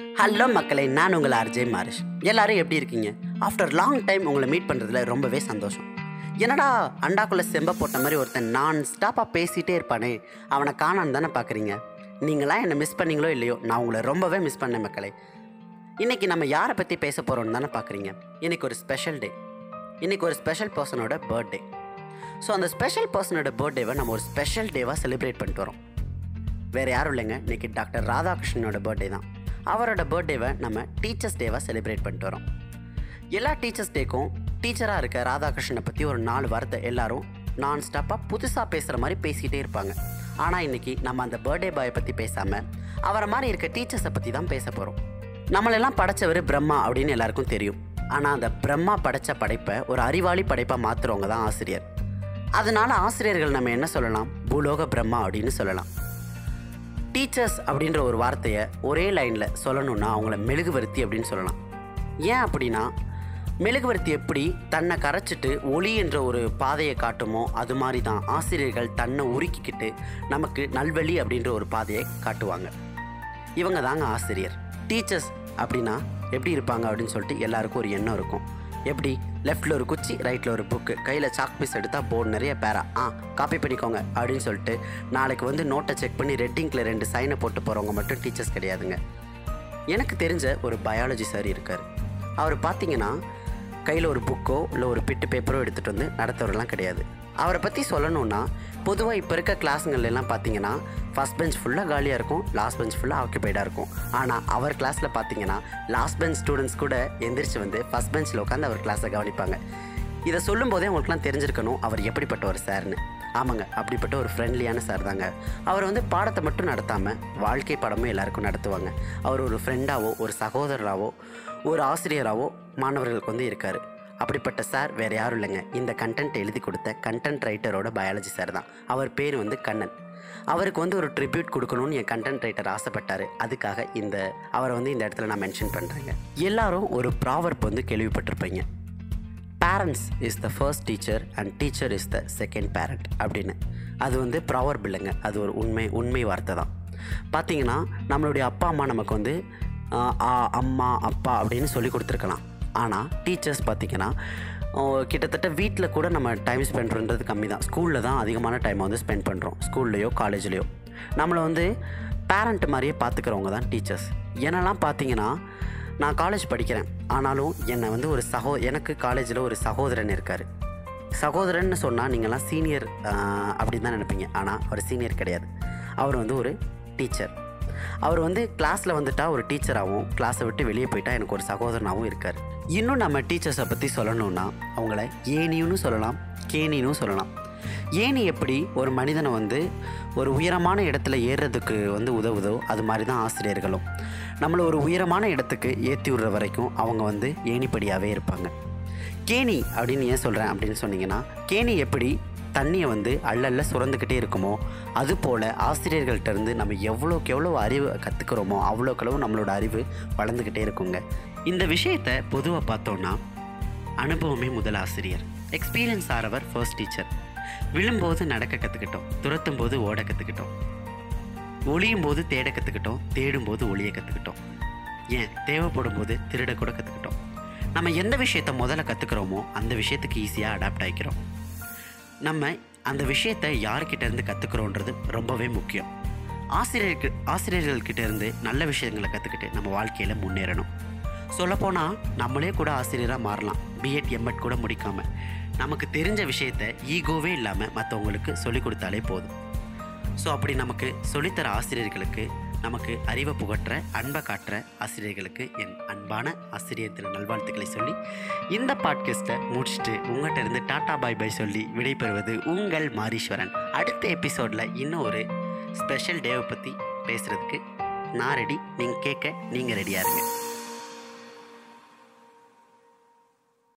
Hello மக்களை நான் உங்கள் ஆர்ஜே மாரிஷ். எல்லாரும் எப்படி இருக்கீங்க? ஆஃப்டர் லாங் டைம் உங்களை மீட் பண்ணுறதுல ரொம்பவே சந்தோஷம். என்னடா அண்டாக்குள்ளே செம்ப போட்ட மாதிரி ஒருத்தன் நான் ஸ்டாப்பாக பேசிகிட்டே இருப்பானே? அவனை காணான்னு தானே பார்க்குறீங்க நீங்களாம் என்னை மிஸ் பண்ணீங்களோ இல்லையோ நான் உங்களை ரொம்பவே மிஸ் பண்ணேன் மக்களை. இன்றைக்கி நம்ம யாரை பற்றி பேச போகிறோம்னு தானே பார்க்குறீங்க இன்றைக்கி ஒரு ஸ்பெஷல் டே இன்றைக்கி ஒரு ஸ்பெஷல் பர்சனோட பர்த்டே ஸோ அந்த ஸ்பெஷல் பர்சனோட பர்த்டேவை நம்ம ஒரு ஸ்பெஷல் டேவாக செலிப்ரேட் பண்ணிட்டு வரோம். வேறு யாரும் இல்லைங்க இன்றைக்கி டாக்டர் ராதாகிருஷ்ணனோட பர்த்டே தான். அவரோட பர்த்டேவை நம்ம டீச்சர்ஸ் டேவாக செலிப்ரேட் பண்ணிட்டு வரோம். எல்லா டீச்சர்ஸ் டேக்கும் டீச்சராக இருக்க ராதாகிருஷ்ணனை பற்றி ஒரு நாலு வாரத்தை எல்லாரும் நான் ஸ்டாப்பாக புதுசாக பேசுகிற மாதிரி பேசிக்கிட்டே இருப்பாங்க. ஆனால் இன்றைக்கி நம்ம அந்த பர்த்டே பாயை பற்றி பேசாமல் அவரை மாதிரி இருக்க டீச்சர்ஸை பற்றி தான் பேச போகிறோம் நம்மளெல்லாம் படைச்சவர் பிரம்மா அப்படின்னு எல்லாருக்கும் தெரியும். ஆனால் அந்த பிரம்மா படைச்ச படைப்பை ஒரு அறிவாளி படைப்பாக மாற்றுறவங்க தான் ஆசிரியர். அதனால் ஆசிரியர்கள் நம்ம என்ன சொல்லலாம்? பூலோக பிரம்மா அப்படின்னு சொல்லலாம். டீச்சர்ஸ் அப்படின்ற ஒரு வார்த்தையை ஒரே லைனில் சொல்லணும்னா அவங்கள மெழுகுவர்த்தி அப்படின்னு சொல்லலாம். ஏன் அப்படின்னா மெழுகுவர்த்தி எப்படி தன்னை கரைச்சிட்டு ஒளி என்ற ஒரு பாதையை காட்டுமோ அது மாதிரி தான் ஆசிரியர்கள் தன்னை உருக்கிக்கிட்டு நமக்கு நல்வழி அப்படின்ற ஒரு பாதையை காட்டுவாங்க. இவங்க தாங்க ஆசிரியர். டீச்சர்ஸ் அப்படின்னா எப்படி இருப்பாங்க அப்படின்னு சொல்லிட்டு எல்லாருக்கும் ஒரு எண்ணம் இருக்கும். எப்படி? லெஃப்டில் ஒரு குச்சி ரைட்டில் ஒரு புக்கு கையில் சாக் பீஸ் எடுத்தால் போர்டு நிறைய பேரா. ஆ காப்பி பண்ணிக்கோங்க அப்படின்னு சொல்லிட்டு நாளைக்கு வந்து நோட்டை செக் பண்ணி ரெட்டிங்கில் ரெண்டு சைனை போட்டு போகிறவங்க மட்டும் டீச்சர்ஸ் கிடையாதுங்க. எனக்கு தெரிஞ்ச ஒரு பயாலஜி சார் இருக்கார். அவர் பார்த்தீங்கன்னா கையில் ஒரு புக்கோ இல்லை ஒரு பிட்டு பேப்பரோ எடுத்துகிட்டு வந்து நடத்துறவரெல்லாம் கிடையாது. அவரை பற்றி சொல்லணும்னா பொதுவாக இப்போ இருக்க கிளாஸுங்கள்லாம் பார்த்தீங்கன்னா ஃபஸ்ட் பெஞ்ச் ஃபுல்லாக காலியாக இருக்கும் லாஸ்ட் பெஞ்ச் ஃபுல்லாக ஆக்குபைடாக இருக்கும். ஆனால் அவர் கிளாஸில் பார்த்தீங்கன்னா லாஸ்ட் பெஞ்ச் ஸ்டூடெண்ட்ஸ் கூட எந்திரிச்சு வந்து ஃபஸ்ட் பெஞ்சில் உட்காந்து அவர் கிளாஸை கவனிப்பாங்க. இதை சொல்லும்போதே உங்களுக்குலாம் தெரிஞ்சிருக்கணும் அவர் எப்படிப்பட்ட ஒரு சார்னு. ஆமாங்க அப்படிப்பட்ட ஒரு ஃப்ரெண்ட்லியான சார் தாங்க. அவர் வந்து பாடத்தை மட்டும் நடத்தாமல் வாழ்க்கை பாடமும் எல்லாருக்கும் நடத்துவாங்க. அவர் ஒரு ஃப்ரெண்டாவோ ஒரு சகோதரராகவோ ஒரு ஆசிரியராகவோ மாணவர்களுக்கு வந்து இருக்கார். அப்படிப்பட்ட சார் வேறு யாரும் இல்லைங்க. இந்த கண்டென்ட் எழுதி கொடுத்த கண்டென்ட் ரைட்டரோட பயாலஜி சார் தான். அவர் பேர் வந்து கண்ணன். அவருக்கு வந்து ஒரு ட்ரிபியூட் கொடுக்கணும்னு என் கண்டென்ட் ரைட்டர் ஆசைப்பட்டார். அதுக்காக இந்த அவரை வந்து இந்த இடத்துல நான் மென்ஷன் பண்ணுறேங்க எல்லாரும் ஒரு ப்ராவர்ப் வந்து கேள்விப்பட்டிருப்பீங்க. Parents is the first teacher and teacher is the second parent அப்படின்னு. அது வந்து ப்ராவர்ப் இல்லைங்க. அது ஒரு உண்மை உண்மை வார்த்தை தான். பார்த்தீங்கன்னா நம்மளுடைய அப்பா அம்மா நமக்கு வந்து அம்மா அப்பா அப்படின்னு சொல்லி கொடுத்துருக்கலாம். ஆனால் டீச்சர்ஸ் பார்த்திங்கன்னா கிட்டத்தட்ட வீட்டில் கூட நம்ம டைம் ஸ்பெண்ட் பண்ணுறது கம்மி தான் ஸ்கூலில் தான் அதிகமான டைமை வந்து ஸ்பெண்ட் பண்ணுறோம் ஸ்கூல்லையோ காலேஜ்லேயோ நம்மளை வந்து பேரண்ட் மாதிரியே பார்த்துக்கிறவங்க தான் டீச்சர்ஸ் என்னெல்லாம் பார்த்தீங்கன்னா நான் காலேஜ் படிக்கிறேன். ஆனாலும் என்னை வந்து ஒரு சகோ எனக்கு காலேஜில் ஒரு சகோதரன் இருக்கார். சகோதரன்னு சொன்னால் நீங்கள்லாம் சீனியர் அப்படின்னு தான் நினைப்பீங்க. ஆனால் அவர் சீனியர் கிடையாது. அவர் வந்து ஒரு டீச்சர் அவர் வந்து கிளாஸில் வந்துட்டா ஒரு டீச்சராகவும் கிளாஸை விட்டு வெளியே போயிட்டா எனக்கு ஒரு சகோதரனாகவும் இருக்கார். இன்னும் நம்ம டீச்சர்ஸை பற்றி சொல்லணும்னா அவங்கள ஏனின்னு சொல்லலாம் கேனின்னு சொல்லலாம். ஏணி எப்படி ஒரு மனிதனை வந்து ஒரு உயரமான இடத்துல ஏறுறதுக்கு வந்து உதவுதோ அது மாதிரி தான் ஆசிரியர்களும். நம்மளை ஒரு உயரமான இடத்துக்கு ஏற்றி விடுற வரைக்கும் அவங்க வந்து ஏணிப்படியாகவே இருப்பாங்க. கேணி அப்படின்னு ஏன் சொல்கிறேன் அப்படின்னு சொன்னீங்கன்னா கேணி எப்படி தண்ணியை வந்து அள்ளல்ல சுரந்துக்கிட்டே இருக்குமோ? அது போல் ஆசிரியர்கள்ட்ட இருந்து நம்ம எவ்வளோக்கு எவ்வளோ அறிவு கற்றுக்கிறோமோ அவ்வளோக்களவு நம்மளோட அறிவு வளர்ந்துக்கிட்டே இருக்குங்க. இந்த விஷயத்தை பொதுவாக பார்த்தோன்னா அனுபவமே முதல் ஆசிரியர். எக்ஸ்பீரியன்ஸ் ஆறவர் ஃபர்ஸ்ட் டீச்சர் விழும்போது நடக்க கற்றுக்கிட்டோம் துரத்தும் போது ஓட கற்றுக்கிட்டோம் ஒளியும் போது தேட கற்றுக்கிட்டோம் தேடும் போது ஒளிய கற்றுக்கிட்டோம் ஏன்? தேவைப்படும் போது திருட கூட கற்றுக்கிட்டோம் நம்ம எந்த விஷயத்த முதல்ல கற்றுக்கிறோமோ அந்த விஷயத்துக்கு ஈஸியாக அடாப்ட் ஆகிக்கிறோம் நம்ம அந்த விஷயத்தை யார்கிட்ட இருந்து கற்றுக்குறோன்றது ரொம்பவே முக்கியம். ஆசிரியருக்கு ஆசிரியர்கள்கிட்ட இருந்து நல்ல விஷயங்களை கற்றுக்கிட்டு நம்ம வாழ்க்கையில் முன்னேறணும். சொல்லப்போனால் நம்மளே கூட ஆசிரியராக மாறலாம். பிஎட் எம்எட் கூட முடிக்காமல் நமக்கு தெரிஞ்ச விஷயத்த ஈகோவே இல்லாமல் மற்றவங்களுக்கு சொல்லிக் கொடுத்தாலே போதும். ஸோ அப்படி நமக்கு சொல்லித்தர ஆசிரியர்களுக்கு நமக்கு அறிவை புகற்ற அன்பை காட்டுற ஆசிரியர்களுக்கு என் அன்பான ஆசிரியர் தின நல்வாழ்த்துக்களை சொல்லி இந்த பாட்காஸ்ட்டை முடிச்சுட்டு உங்கள்கிட்ட இருந்து டாடா பாய் பாய் சொல்லி விடைபெறுவது உங்கள் மாரீஸ்வரன். அடுத்த எபிசோடில் இன்னும் ஒரு ஸ்பெஷல் டேவை பற்றி பேசுகிறதுக்கு நான் ரெடி நீங்கள் கேட்க நீங்கள் ரெடியாக இருங்க.